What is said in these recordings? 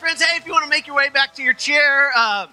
Friends, hey, if you want to make your way back to your chair, uh,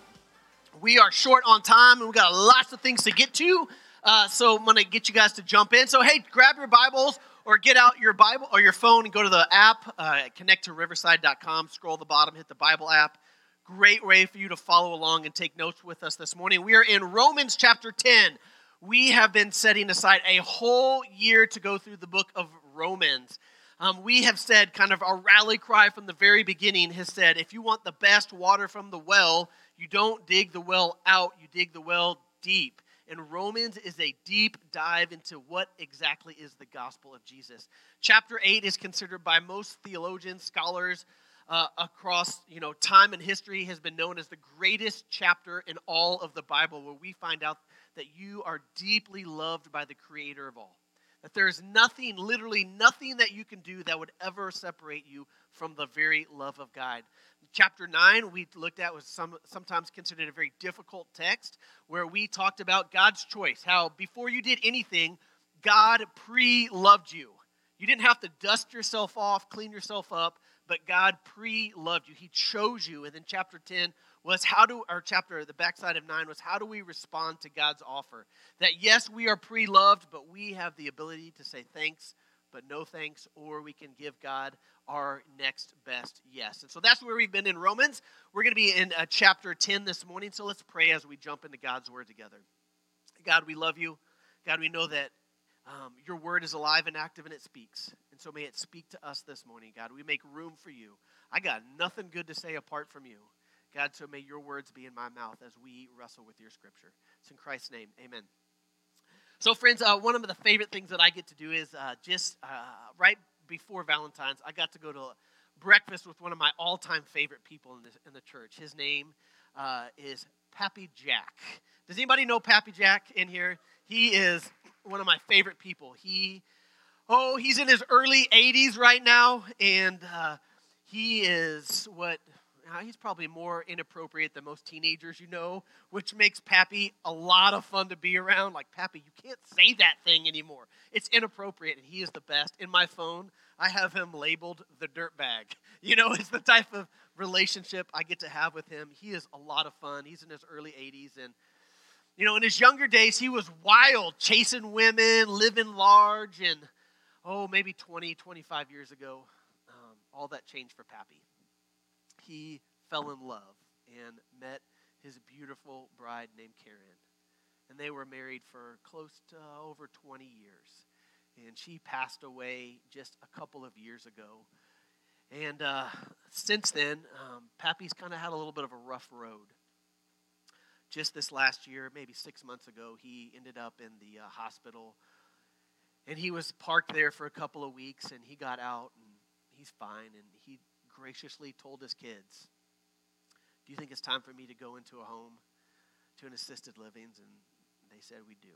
we are short on time and we got lots of things to get to. Uh, so I'm going to get you guys to jump in. So, hey, grab your Bibles or get out your Bible or your phone and go to the app, uh, connect to riverside.com, scroll the bottom, hit the Bible app. Great way for you to follow along and take notes with us this morning. We are in Romans chapter 10. We have been setting aside a whole year to go through the book of Romans. Um, we have said, kind of our rally cry from the very beginning has said, if you want the best water from the well, you don't dig the well out, you dig the well deep. And Romans is a deep dive into what exactly is the gospel of Jesus. Chapter 8 is considered by most theologians, scholars uh, across you know, time and history, has been known as the greatest chapter in all of the Bible, where we find out that you are deeply loved by the creator of all. That there is nothing, literally nothing that you can do that would ever separate you from the very love of God. Chapter 9, we looked at was some, sometimes considered a very difficult text where we talked about God's choice. How before you did anything, God pre loved you. You didn't have to dust yourself off, clean yourself up, but God pre loved you. He chose you. And then chapter 10 was how do, our chapter, the backside of 9 was how do we respond to God's offer? That yes, we are pre loved, but we have the ability to say thanks, but no thanks, or we can give God our next best yes. And so that's where we've been in Romans. We're going to be in uh, chapter 10 this morning, so let's pray as we jump into God's word together. God, we love you. God, we know that um, your word is alive and active and it speaks. And so may it speak to us this morning, God. We make room for you. I got nothing good to say apart from you. God, so may your words be in my mouth as we wrestle with your scripture. It's in Christ's name. Amen. So, friends, uh, one of the favorite things that I get to do is uh, just uh, right before Valentine's, I got to go to breakfast with one of my all time favorite people in, in the church. His name uh, is Pappy Jack. Does anybody know Pappy Jack in here? He is one of my favorite people. He, oh, he's in his early 80s right now, and uh, he is what he's probably more inappropriate than most teenagers you know, which makes Pappy a lot of fun to be around. Like, Pappy, you can't say that thing anymore. It's inappropriate, and he is the best. In my phone, I have him labeled the dirtbag. You know, it's the type of relationship I get to have with him. He is a lot of fun. He's in his early 80s, and you know, in his younger days, he was wild, chasing women, living large, and oh, maybe 20, 25 years ago, um, all that changed for Pappy he fell in love and met his beautiful bride named Karen. And they were married for close to over 20 years. And she passed away just a couple of years ago. And uh, since then, um, Pappy's kind of had a little bit of a rough road. Just this last year, maybe six months ago, he ended up in the uh, hospital. And he was parked there for a couple of weeks, and he got out, and he's fine. And he graciously told his kids, Do you think it's time for me to go into a home, to an assisted livings? And they said, We do.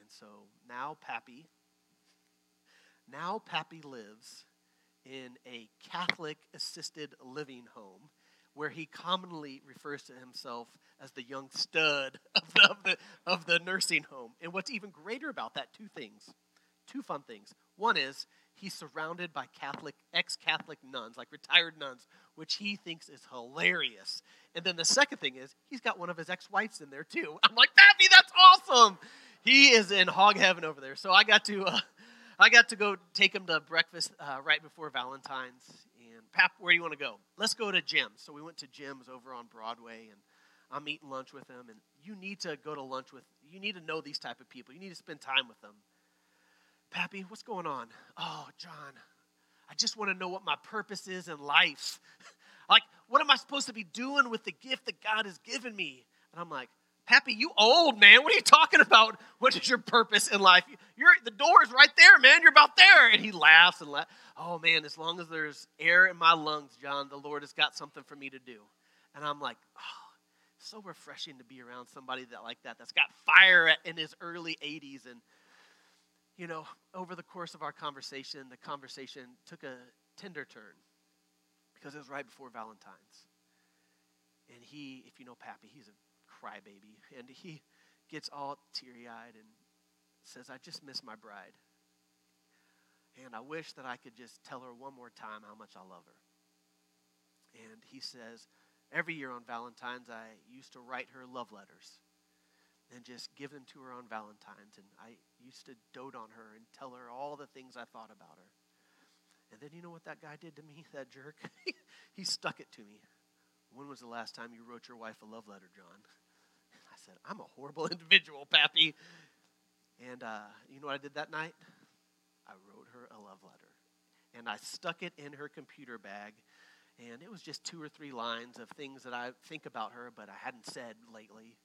And so now Pappy, now Pappy lives in a Catholic assisted living home where he commonly refers to himself as the young stud of the, of the, of the nursing home. And what's even greater about that, two things, two fun things. One is he's surrounded by Catholic, ex Catholic nuns, like retired nuns, which he thinks is hilarious. And then the second thing is, he's got one of his ex wives in there too. I'm like, Pappy, that's awesome. He is in hog heaven over there. So I got to, uh, I got to go take him to breakfast uh, right before Valentine's. And Pap, where do you want to go? Let's go to Jim's. So we went to Jim's over on Broadway, and I'm eating lunch with him. And you need to go to lunch with. You need to know these type of people. You need to spend time with them. Pappy, what's going on? Oh, John, I just want to know what my purpose is in life. like, what am I supposed to be doing with the gift that God has given me? And I'm like, Pappy, you old man. What are you talking about? What is your purpose in life? You're the door is right there, man. You're about there. And he laughs and laughs. Oh man, as long as there's air in my lungs, John, the Lord has got something for me to do. And I'm like, oh, so refreshing to be around somebody that like that, that's got fire in his early 80s and you know, over the course of our conversation, the conversation took a tender turn because it was right before Valentine's. And he, if you know Pappy, he's a crybaby. And he gets all teary eyed and says, I just miss my bride. And I wish that I could just tell her one more time how much I love her. And he says, every year on Valentine's, I used to write her love letters and just give them to her on Valentine's. And I used to dote on her and tell her all the things I thought about her. And then you know what that guy did to me, that jerk? he stuck it to me. When was the last time you wrote your wife a love letter, John? I said, I'm a horrible individual, Pappy. And uh, you know what I did that night? I wrote her a love letter. And I stuck it in her computer bag. And it was just two or three lines of things that I think about her, but I hadn't said lately.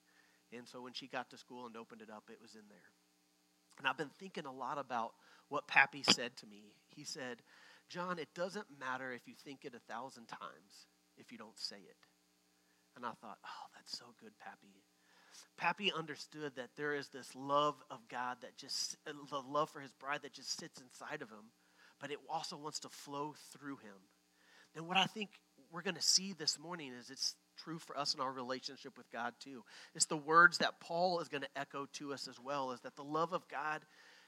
And so when she got to school and opened it up, it was in there. And I've been thinking a lot about what Pappy said to me. He said, John, it doesn't matter if you think it a thousand times if you don't say it. And I thought, oh, that's so good, Pappy. Pappy understood that there is this love of God that just, the love for his bride that just sits inside of him, but it also wants to flow through him. And what I think we're going to see this morning is it's true for us in our relationship with God too. It's the words that Paul is going to echo to us as well is that the love of God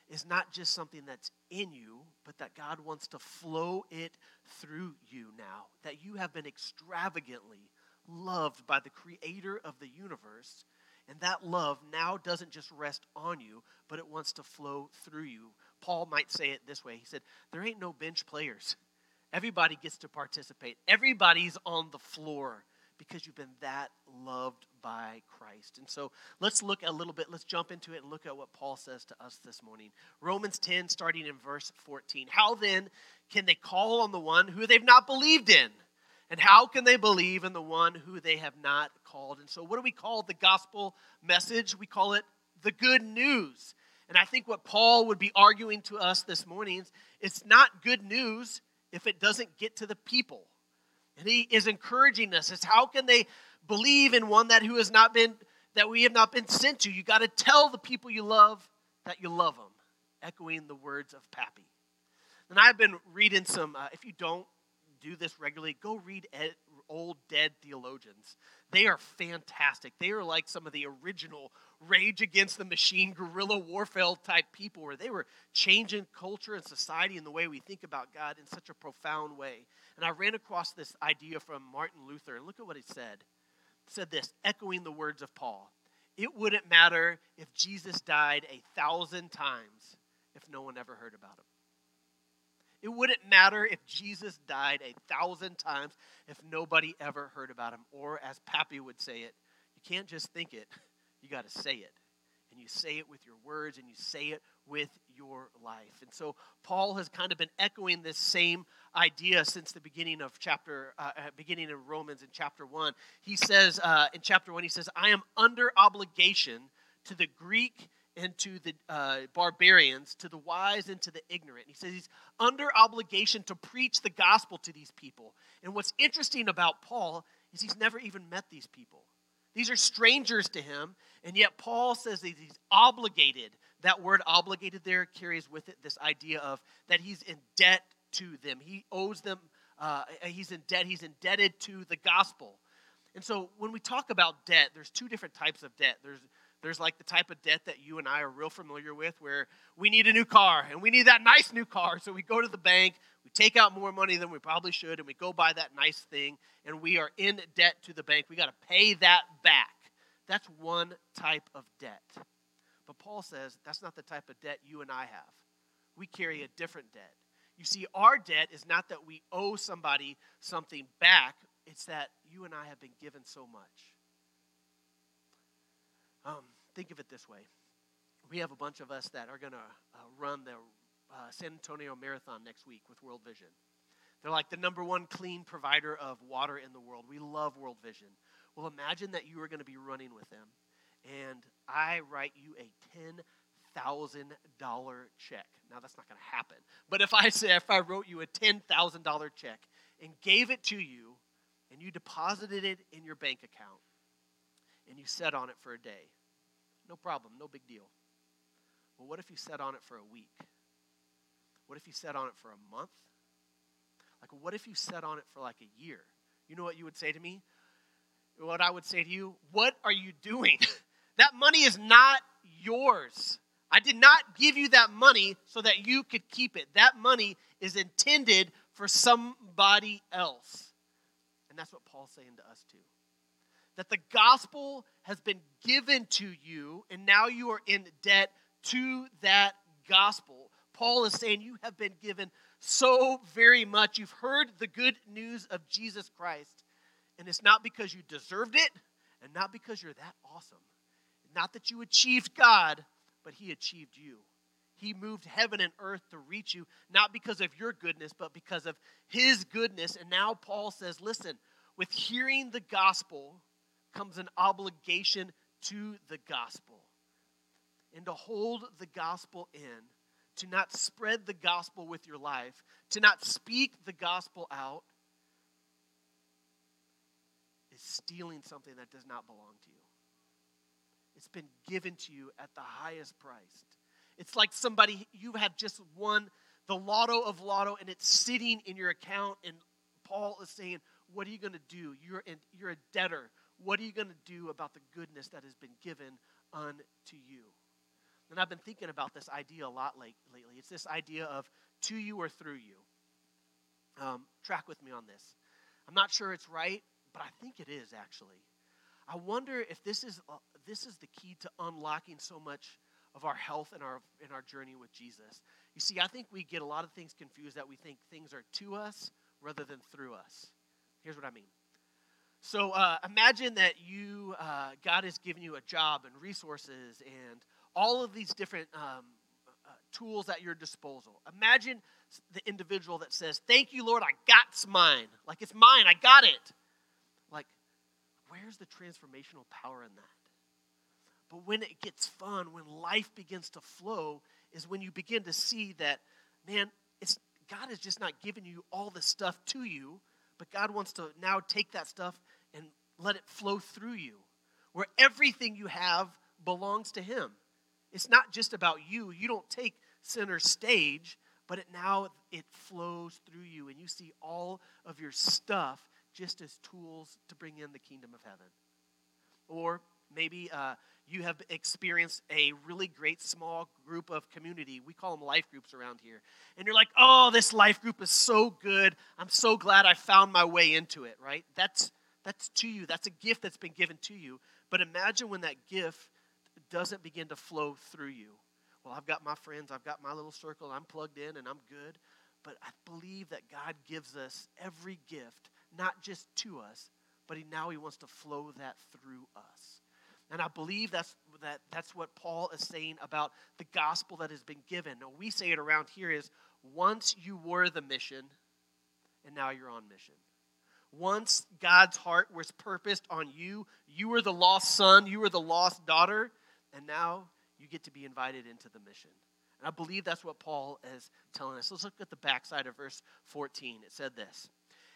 is not just something that's in you, but that God wants to flow it through you now. That you have been extravagantly loved by the creator of the universe. And that love now doesn't just rest on you, but it wants to flow through you. Paul might say it this way He said, There ain't no bench players. Everybody gets to participate, everybody's on the floor because you've been that loved by Christ. And so let's look a little bit, let's jump into it and look at what Paul says to us this morning. Romans 10, starting in verse 14. How then can they call on the one who they've not believed in? And how can they believe in the one who they have not called? And so, what do we call the gospel message? We call it the good news. And I think what Paul would be arguing to us this morning is it's not good news if it doesn't get to the people. And he is encouraging us. It's how can they believe in one that who has not been that we have not been sent to? You got to tell the people you love that you love them, echoing the words of Pappy. And I've been reading some. Uh, if you don't do this regularly, go read ed, old dead theologians. They are fantastic. They are like some of the original Rage Against the Machine guerrilla warfare type people, where they were changing culture and society and the way we think about God in such a profound way. And I ran across this idea from Martin Luther, and look at what he said. He said this, echoing the words of Paul It wouldn't matter if Jesus died a thousand times if no one ever heard about him. It wouldn't matter if Jesus died a thousand times if nobody ever heard about him. Or, as Pappy would say it, you can't just think it, you got to say it and you say it with your words and you say it with your life. And so Paul has kind of been echoing this same idea since the beginning of chapter, uh, uh, beginning of Romans in chapter one. He says uh, in chapter one, he says, "I am under obligation to the Greek." And to the uh, barbarians, to the wise and to the ignorant. He says he's under obligation to preach the gospel to these people. And what's interesting about Paul is he's never even met these people. These are strangers to him, and yet Paul says that he's obligated. That word obligated there carries with it this idea of that he's in debt to them. He owes them, uh, he's in debt, he's indebted to the gospel. And so when we talk about debt, there's two different types of debt. There's there's like the type of debt that you and I are real familiar with where we need a new car and we need that nice new car. So we go to the bank, we take out more money than we probably should, and we go buy that nice thing, and we are in debt to the bank. We got to pay that back. That's one type of debt. But Paul says that's not the type of debt you and I have. We carry a different debt. You see, our debt is not that we owe somebody something back, it's that you and I have been given so much. Um, think of it this way we have a bunch of us that are going to uh, run the uh, San Antonio Marathon next week with World Vision. They're like the number one clean provider of water in the world. We love World Vision. Well, imagine that you are going to be running with them, and I write you a ten thousand dollar check. Now that's not going to happen. But if I say if I wrote you a ten thousand dollar check and gave it to you, and you deposited it in your bank account, and you sat on it for a day, no problem, no big deal. Well, what if you sat on it for a week? What if you sat on it for a month? Like, what if you sat on it for like a year? You know what you would say to me? What I would say to you? What are you doing? that money is not yours. I did not give you that money so that you could keep it. That money is intended for somebody else. And that's what Paul's saying to us too. That the gospel has been given to you, and now you are in debt to that gospel. Paul is saying you have been given so very much. You've heard the good news of Jesus Christ, and it's not because you deserved it, and not because you're that awesome. Not that you achieved God, but He achieved you. He moved heaven and earth to reach you, not because of your goodness, but because of His goodness. And now Paul says, listen, with hearing the gospel comes an obligation to the gospel. And to hold the gospel in, to not spread the gospel with your life, to not speak the gospel out, is stealing something that does not belong to you. It's been given to you at the highest price. It's like somebody, you have just won the lotto of lotto and it's sitting in your account. And Paul is saying, What are you going to do? You're, in, you're a debtor. What are you going to do about the goodness that has been given unto you? And I've been thinking about this idea a lot late, lately. It's this idea of to you or through you. Um, track with me on this. I'm not sure it's right, but I think it is actually. I wonder if this is, uh, this is the key to unlocking so much of our health and our in our journey with Jesus. You see, I think we get a lot of things confused that we think things are to us rather than through us. Here's what I mean. So uh, imagine that you uh, God has given you a job and resources and all of these different um, uh, tools at your disposal. Imagine the individual that says, "Thank you, Lord, I got's mine. Like it's mine. I got it." Like, where's the transformational power in that? But when it gets fun, when life begins to flow, is when you begin to see that, man, it's God has just not given you all the stuff to you, but God wants to now take that stuff and let it flow through you, where everything you have belongs to Him. It's not just about you. You don't take center stage, but it now it flows through you, and you see all of your stuff just as tools to bring in the kingdom of heaven. Or maybe uh, you have experienced a really great small group of community. We call them life groups around here. And you're like, oh, this life group is so good. I'm so glad I found my way into it, right? That's, that's to you. That's a gift that's been given to you. But imagine when that gift doesn't begin to flow through you. Well, I've got my friends, I've got my little circle, I'm plugged in and I'm good. But I believe that God gives us every gift, not just to us, but he, now He wants to flow that through us. And I believe that's, that, that's what Paul is saying about the gospel that has been given. Now, we say it around here is once you were the mission, and now you're on mission. Once God's heart was purposed on you, you were the lost son, you were the lost daughter, and now you get to be invited into the mission. And I believe that's what Paul is telling us. Let's look at the backside of verse 14. It said this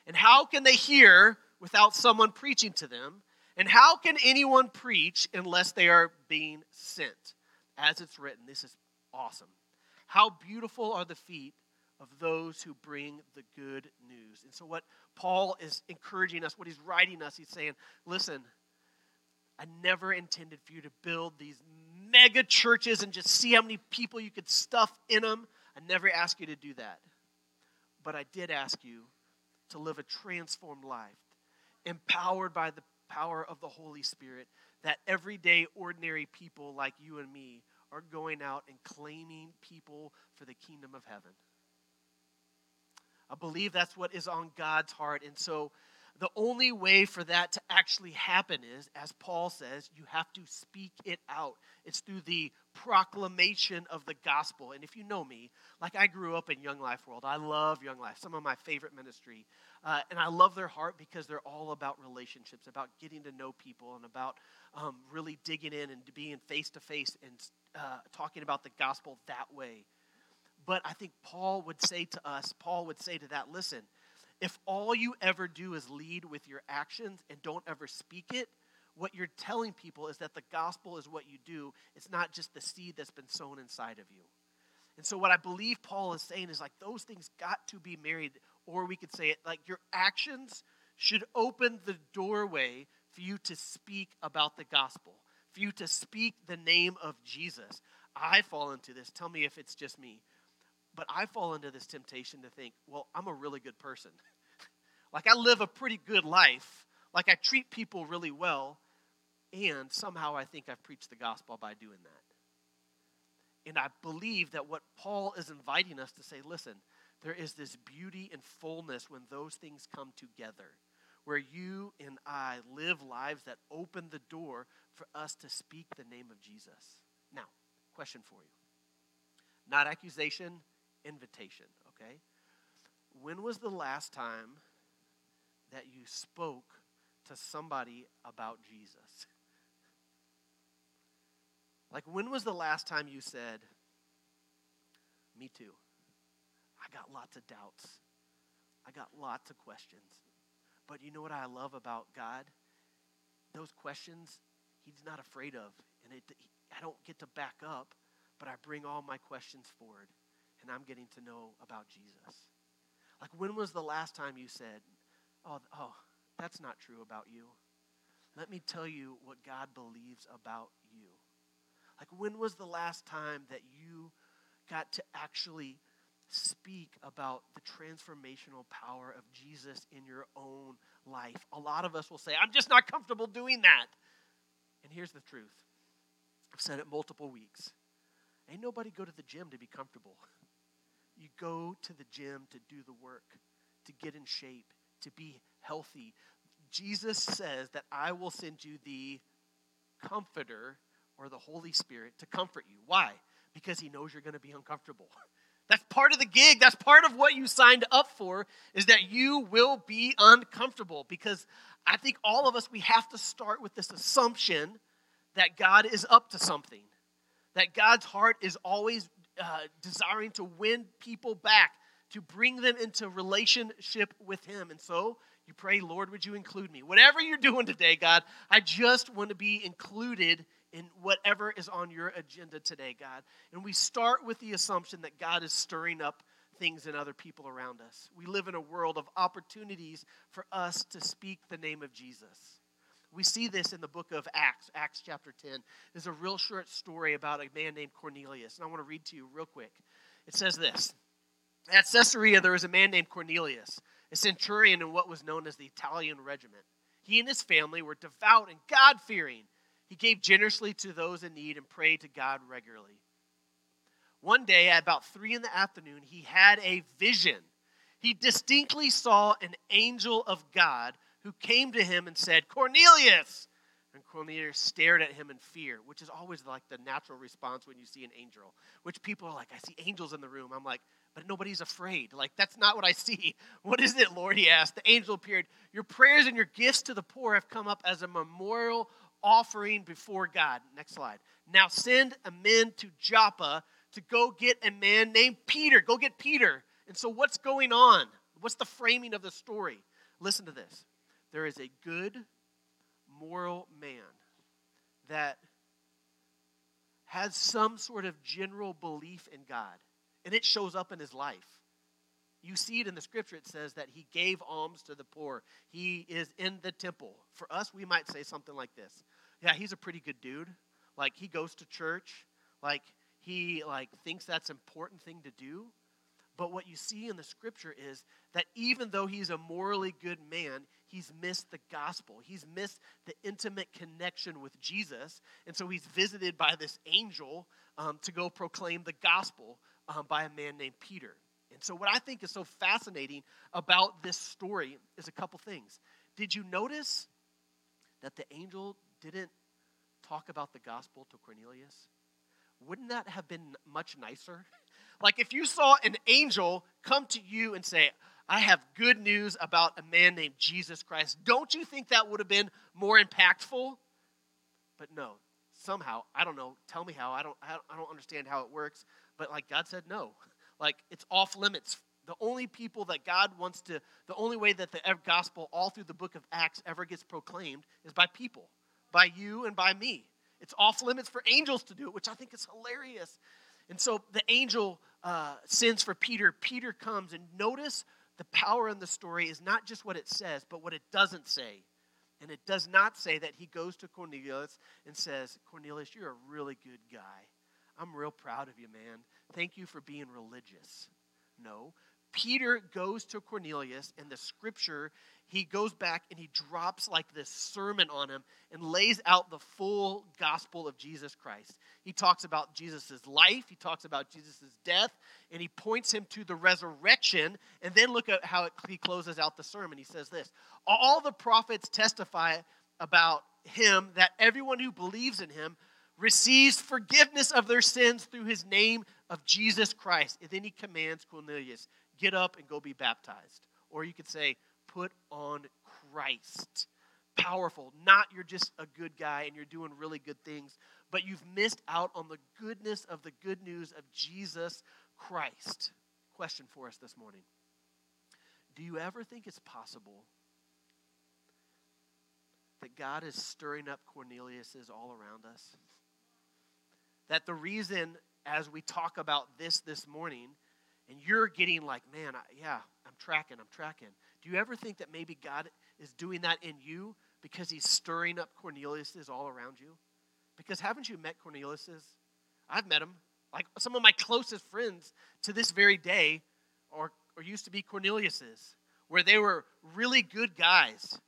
And how can they hear without someone preaching to them? And how can anyone preach unless they are being sent? As it's written, this is awesome. How beautiful are the feet of those who bring the good news. And so, what Paul is encouraging us, what he's writing us, he's saying, listen, I never intended for you to build these mega churches and just see how many people you could stuff in them. I never asked you to do that. But I did ask you to live a transformed life, empowered by the power of the Holy Spirit that everyday, ordinary people like you and me are going out and claiming people for the kingdom of heaven. I believe that's what is on God's heart. And so the only way for that to actually happen is, as Paul says, you have to speak it out. It's through the proclamation of the gospel. And if you know me, like I grew up in Young Life World, I love Young Life, some of my favorite ministry. Uh, and I love their heart because they're all about relationships, about getting to know people, and about um, really digging in and being face to face and uh, talking about the gospel that way. But I think Paul would say to us, Paul would say to that, listen, if all you ever do is lead with your actions and don't ever speak it, what you're telling people is that the gospel is what you do. It's not just the seed that's been sown inside of you. And so, what I believe Paul is saying is like those things got to be married, or we could say it like your actions should open the doorway for you to speak about the gospel, for you to speak the name of Jesus. I fall into this. Tell me if it's just me. But I fall into this temptation to think, well, I'm a really good person. Like I live a pretty good life. Like I treat people really well. And somehow I think I've preached the gospel by doing that. And I believe that what Paul is inviting us to say, listen, there is this beauty and fullness when those things come together, where you and I live lives that open the door for us to speak the name of Jesus. Now, question for you. Not accusation, invitation, okay? When was the last time that you spoke to somebody about Jesus? Like, when was the last time you said, Me too? I got lots of doubts. I got lots of questions. But you know what I love about God? Those questions, He's not afraid of. And it, I don't get to back up, but I bring all my questions forward, and I'm getting to know about Jesus. Like, when was the last time you said, Oh, oh that's not true about you? Let me tell you what God believes about you. Like, when was the last time that you got to actually speak about the transformational power of Jesus in your own life? A lot of us will say, I'm just not comfortable doing that. And here's the truth I've said it multiple weeks. Ain't nobody go to the gym to be comfortable. You go to the gym to do the work, to get in shape, to be healthy. Jesus says that I will send you the comforter or the Holy Spirit to comfort you. Why? Because he knows you're going to be uncomfortable. That's part of the gig. That's part of what you signed up for is that you will be uncomfortable because I think all of us we have to start with this assumption that God is up to something. That God's heart is always uh, desiring to win people back, to bring them into relationship with Him. And so you pray, Lord, would you include me? Whatever you're doing today, God, I just want to be included in whatever is on your agenda today, God. And we start with the assumption that God is stirring up things in other people around us. We live in a world of opportunities for us to speak the name of Jesus. We see this in the book of Acts, Acts chapter 10. There's a real short story about a man named Cornelius, and I want to read to you real quick. It says this At Caesarea, there was a man named Cornelius, a centurion in what was known as the Italian regiment. He and his family were devout and God fearing he gave generously to those in need and prayed to God regularly. One day, at about three in the afternoon, he had a vision. He distinctly saw an angel of God who came to him and said, Cornelius! And Cornelius stared at him in fear, which is always like the natural response when you see an angel, which people are like, I see angels in the room. I'm like, but nobody's afraid. Like, that's not what I see. What is it, Lord? He asked. The angel appeared. Your prayers and your gifts to the poor have come up as a memorial offering before God. Next slide. Now send a man to Joppa to go get a man named Peter. Go get Peter. And so, what's going on? What's the framing of the story? Listen to this. There is a good, moral man that has some sort of general belief in God, and it shows up in his life. You see it in the scripture, it says that he gave alms to the poor. He is in the temple. For us, we might say something like this yeah, he's a pretty good dude. Like he goes to church. Like he like thinks that's an important thing to do. But what you see in the scripture is that even though he's a morally good man, he's missed the gospel. He's missed the intimate connection with Jesus. And so he's visited by this angel um, to go proclaim the gospel um, by a man named Peter. And so, what I think is so fascinating about this story is a couple things. Did you notice that the angel didn't talk about the gospel to Cornelius? Wouldn't that have been much nicer? like if you saw an angel come to you and say, I have good news about a man named Jesus Christ, don't you think that would have been more impactful? But no, somehow, I don't know, tell me how, I don't, I don't understand how it works, but like God said, no. Like it's off limits the only people that God wants to, the only way that the gospel all through the book of Acts ever gets proclaimed is by people by you and by me. It's off limits for angels to do it, which I think is hilarious. And so the angel uh, sends for Peter. Peter comes, and notice the power in the story is not just what it says, but what it doesn't say. And it does not say that he goes to Cornelius and says, Cornelius, you're a really good guy. I'm real proud of you, man. Thank you for being religious. No. Peter goes to Cornelius, and the scripture, he goes back and he drops like this sermon on him and lays out the full gospel of Jesus Christ. He talks about Jesus' life, he talks about Jesus' death, and he points him to the resurrection. And then look at how it, he closes out the sermon. He says this All the prophets testify about him that everyone who believes in him receives forgiveness of their sins through his name of Jesus Christ. And then he commands Cornelius, get up and go be baptized. Or you could say, put on Christ. Powerful. Not you're just a good guy and you're doing really good things, but you've missed out on the goodness of the good news of Jesus Christ. Question for us this morning Do you ever think it's possible that God is stirring up Cornelius's all around us? That the reason, as we talk about this this morning, and you're getting like, man, I, yeah, I'm tracking, I'm tracking. Do you ever think that maybe God is doing that in you because he's stirring up Cornelius's all around you? Because haven't you met Cornelius's? I've met him. Like some of my closest friends to this very day or, or used to be Cornelius's, where they were really good guys,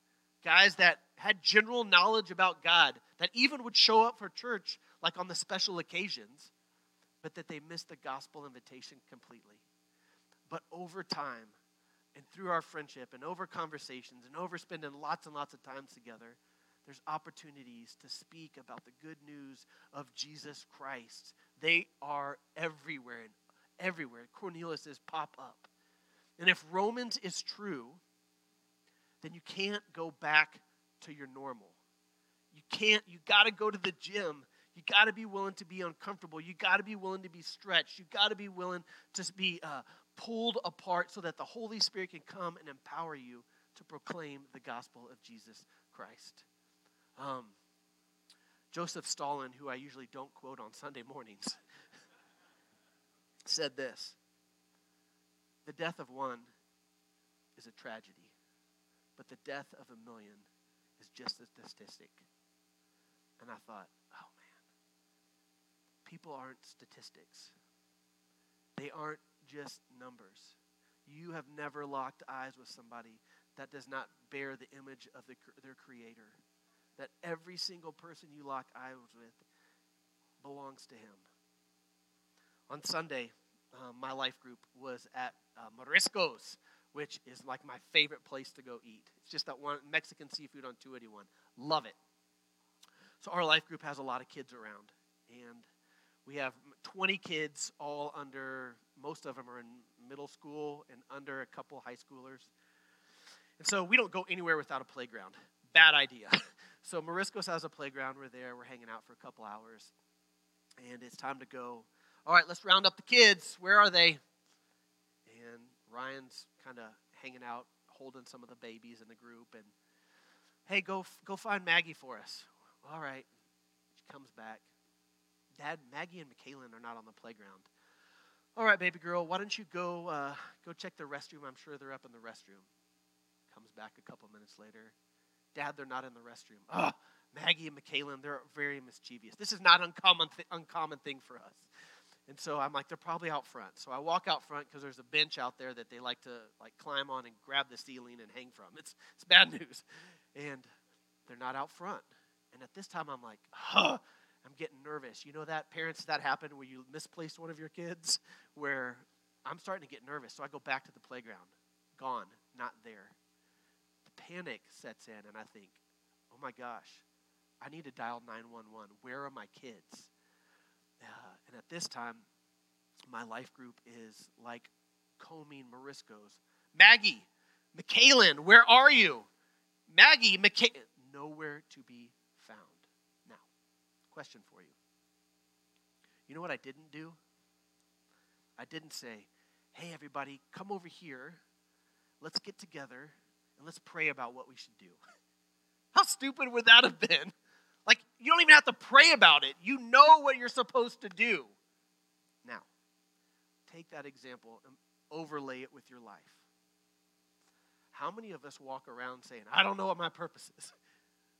guys that had general knowledge about God, that even would show up for church like on the special occasions, but that they missed the gospel invitation completely. But over time, and through our friendship, and over conversations, and over spending lots and lots of times together, there's opportunities to speak about the good news of Jesus Christ. They are everywhere, and everywhere. Cornelius is pop up. And if Romans is true, then you can't go back to your normal. You can't, you got to go to the gym. You got to be willing to be uncomfortable. You got to be willing to be stretched. You got to be willing to be uh, pulled apart so that the Holy Spirit can come and empower you to proclaim the gospel of Jesus Christ. Um, Joseph Stalin, who I usually don't quote on Sunday mornings, said this The death of one is a tragedy, but the death of a million is just a statistic. And I thought, oh man, people aren't statistics. They aren't just numbers. You have never locked eyes with somebody that does not bear the image of the, their creator. That every single person you lock eyes with belongs to him. On Sunday, uh, my life group was at uh, which is like my favorite place to go eat. It's just that one Mexican seafood on 281. Love it. So our life group has a lot of kids around, and we have 20 kids, all under, most of them are in middle school and under a couple high schoolers. And so we don't go anywhere without a playground. Bad idea. So Mariscos has a playground. We're there. We're hanging out for a couple hours. And it's time to go. All right, let's round up the kids. Where are they? And Ryan's kind of hanging out, holding some of the babies in the group. And hey, go go find Maggie for us. All right. She comes back. Dad, Maggie and McKaylin are not on the playground. All right, baby girl, why don't you go uh, go check the restroom? I'm sure they're up in the restroom. Comes back a couple minutes later. Dad, they're not in the restroom. Oh, Maggie and McKaylin, they're very mischievous. This is not uncommon th- uncommon thing for us. And so I'm like, they're probably out front. So I walk out front because there's a bench out there that they like to like climb on and grab the ceiling and hang from. It's it's bad news. And they're not out front. And at this time I'm like, huh, I'm getting nervous. You know that parents that happened where you misplaced one of your kids where I'm starting to get nervous. So I go back to the playground. Gone, not there. The panic sets in and I think, "Oh my gosh, I need to dial 911. Where are my kids?" And at this time, my life group is like combing Mariscos. Maggie, McKaylin, where are you? Maggie, McKay, nowhere to be found. Now, question for you. You know what I didn't do? I didn't say, hey, everybody, come over here. Let's get together and let's pray about what we should do. How stupid would that have been? Like, you don't even have to pray about it. You know what you're supposed to do. Now, take that example and overlay it with your life. How many of us walk around saying, I don't know what my purpose is?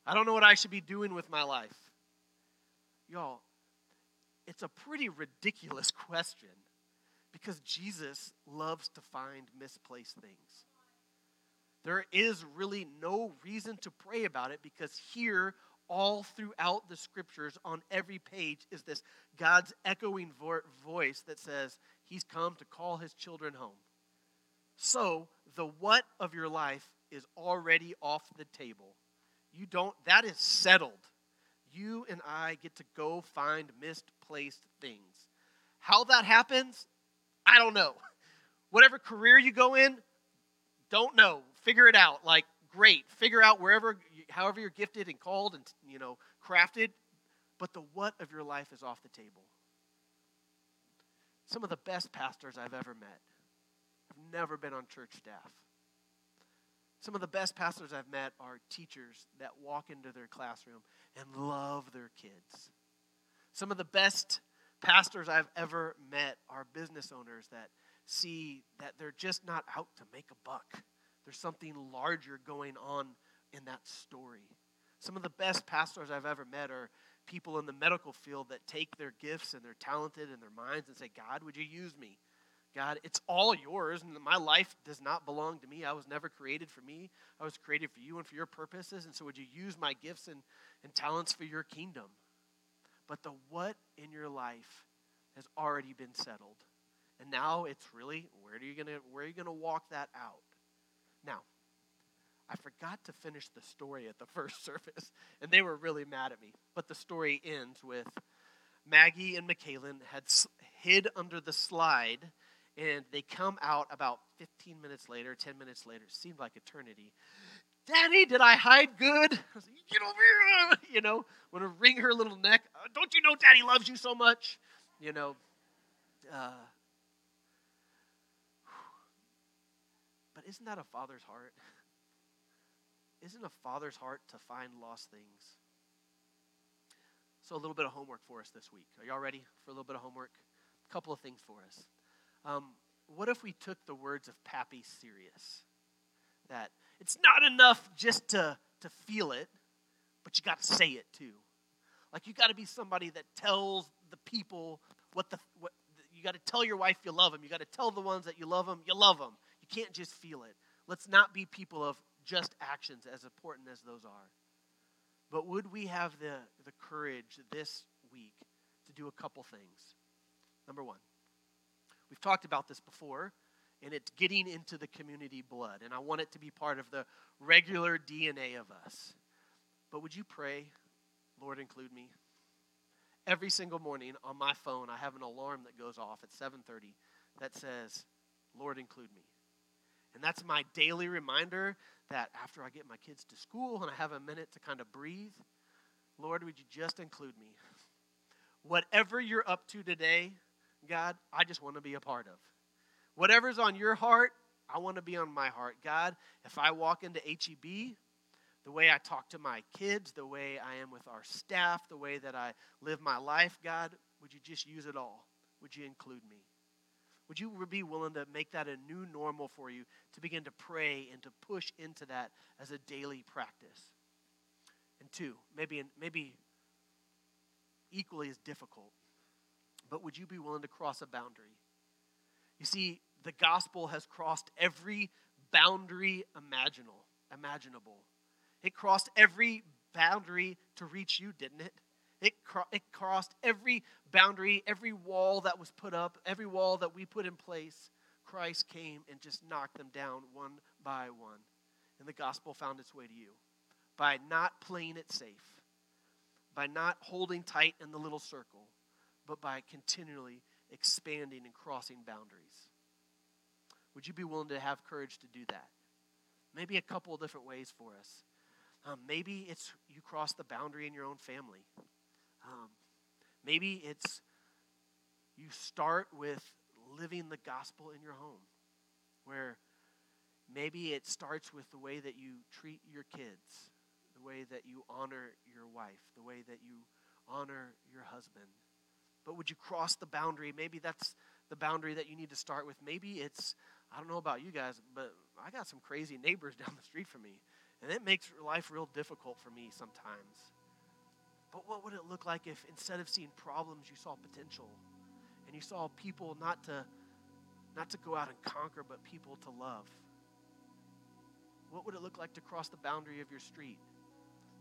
I don't know what I should be doing with my life? Y'all, it's a pretty ridiculous question Because Jesus loves to find misplaced things. There is really no reason to pray about it because here, all throughout the scriptures, on every page, is this God's echoing vo- voice that says, He's come to call His children home. So, the what of your life is already off the table. You don't, that is settled. You and I get to go find misplaced things. How that happens, I don't know. Whatever career you go in, don't know. Figure it out. Like, great. Figure out wherever, however you're gifted and called and, you know, crafted. But the what of your life is off the table. Some of the best pastors I've ever met have never been on church staff. Some of the best pastors I've met are teachers that walk into their classroom and love their kids. Some of the best pastors I've ever met are business owners that see that they're just not out to make a buck. There's something larger going on in that story. Some of the best pastors I've ever met are people in the medical field that take their gifts and they're talented in their minds and say, God, would you use me? God, it's all yours, and my life does not belong to me. I was never created for me. I was created for you and for your purposes. And so, would you use my gifts and, and talents for your kingdom? But the what in your life has already been settled. And now it's really where are you gonna where are you gonna walk that out? Now, I forgot to finish the story at the first service, and they were really mad at me. But the story ends with Maggie and McKaylin had hid under the slide and they come out about 15 minutes later, 10 minutes later. It seemed like eternity. Daddy, did I hide good? I was like, Get over here. You know, want to wring her little neck. Uh, don't you know Daddy loves you so much? You know. Uh, isn't that a father's heart? Isn't a father's heart to find lost things? So, a little bit of homework for us this week. Are y'all ready for a little bit of homework? A couple of things for us. Um, what if we took the words of Pappy serious? That it's not enough just to, to feel it, but you got to say it too. Like you got to be somebody that tells the people what the what you got to tell your wife you love them. You got to tell the ones that you love them, you love them. You can't just feel it. Let's not be people of just actions as important as those are. But would we have the, the courage this week to do a couple things? Number one, We've talked about this before, and it's getting into the community blood. And I want it to be part of the regular DNA of us. But would you pray, Lord, include me? Every single morning on my phone, I have an alarm that goes off at 7:30 that says, "Lord, include me." And that's my daily reminder that after I get my kids to school and I have a minute to kind of breathe, Lord, would you just include me? Whatever you're up to today, God, I just want to be a part of. Whatever's on your heart, I want to be on my heart. God, if I walk into HEB, the way I talk to my kids, the way I am with our staff, the way that I live my life, God, would you just use it all? Would you include me? Would you be willing to make that a new normal for you to begin to pray and to push into that as a daily practice? And two, maybe maybe equally as difficult, but would you be willing to cross a boundary? You see, the gospel has crossed every boundary imaginable. Imaginable. It crossed every boundary to reach you, didn't it? It, cro- it crossed every boundary, every wall that was put up, every wall that we put in place. Christ came and just knocked them down one by one. And the gospel found its way to you by not playing it safe, by not holding tight in the little circle, but by continually expanding and crossing boundaries. Would you be willing to have courage to do that? Maybe a couple of different ways for us. Um, maybe it's you cross the boundary in your own family. Um, maybe it's you start with living the gospel in your home, where maybe it starts with the way that you treat your kids, the way that you honor your wife, the way that you honor your husband, but would you cross the boundary? Maybe that's the boundary that you need to start with. Maybe it's, I don't know about you guys, but I got some crazy neighbors down the street from me. And it makes life real difficult for me sometimes. But what would it look like if instead of seeing problems, you saw potential? And you saw people not to not to go out and conquer, but people to love? What would it look like to cross the boundary of your street?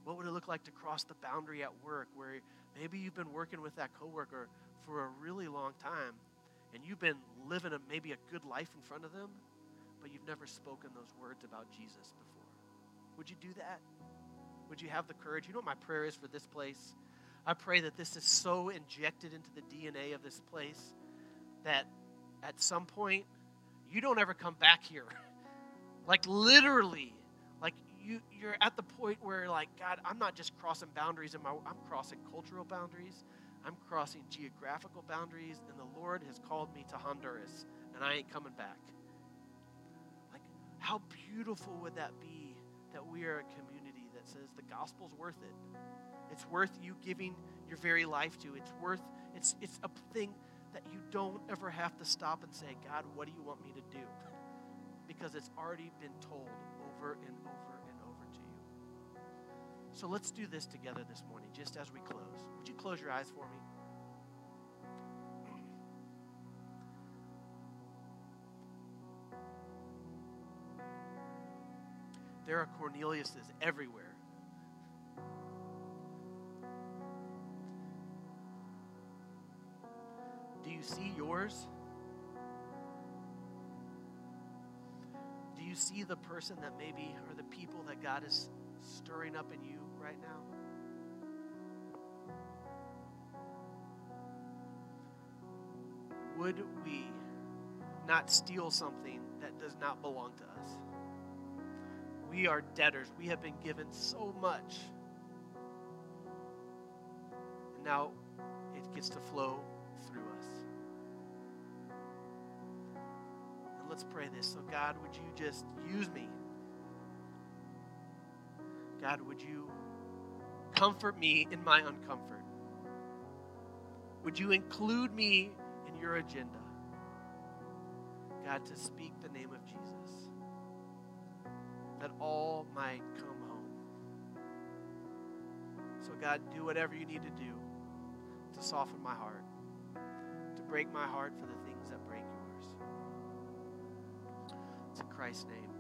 What would it look like to cross the boundary at work where maybe you've been working with that coworker for a really long time and you've been living a, maybe a good life in front of them, but you've never spoken those words about Jesus before? Would you do that? Would you have the courage? You know what my prayer is for this place? I pray that this is so injected into the DNA of this place that at some point you don't ever come back here. like literally, like you you're at the point where like God, I'm not just crossing boundaries in my I'm crossing cultural boundaries. I'm crossing geographical boundaries and the Lord has called me to Honduras and I ain't coming back. Like how beautiful would that be that we are a community that says the gospel's worth it. It's worth you giving your very life to. It's worth it's it's a thing that you don't ever have to stop and say, God, what do you want me to do? Because it's already been told over and over and over to you. So let's do this together this morning, just as we close. Would you close your eyes for me? There are Corneliuses everywhere. See yours? Do you see the person that maybe, or the people that God is stirring up in you right now? Would we not steal something that does not belong to us? We are debtors. We have been given so much. And now it gets to flow let's pray this. So, God, would you just use me? God, would you comfort me in my uncomfort? Would you include me in your agenda? God, to speak the name of Jesus, that all might come home. So, God, do whatever you need to do to soften my heart, to break my heart for the things that break Christ's name.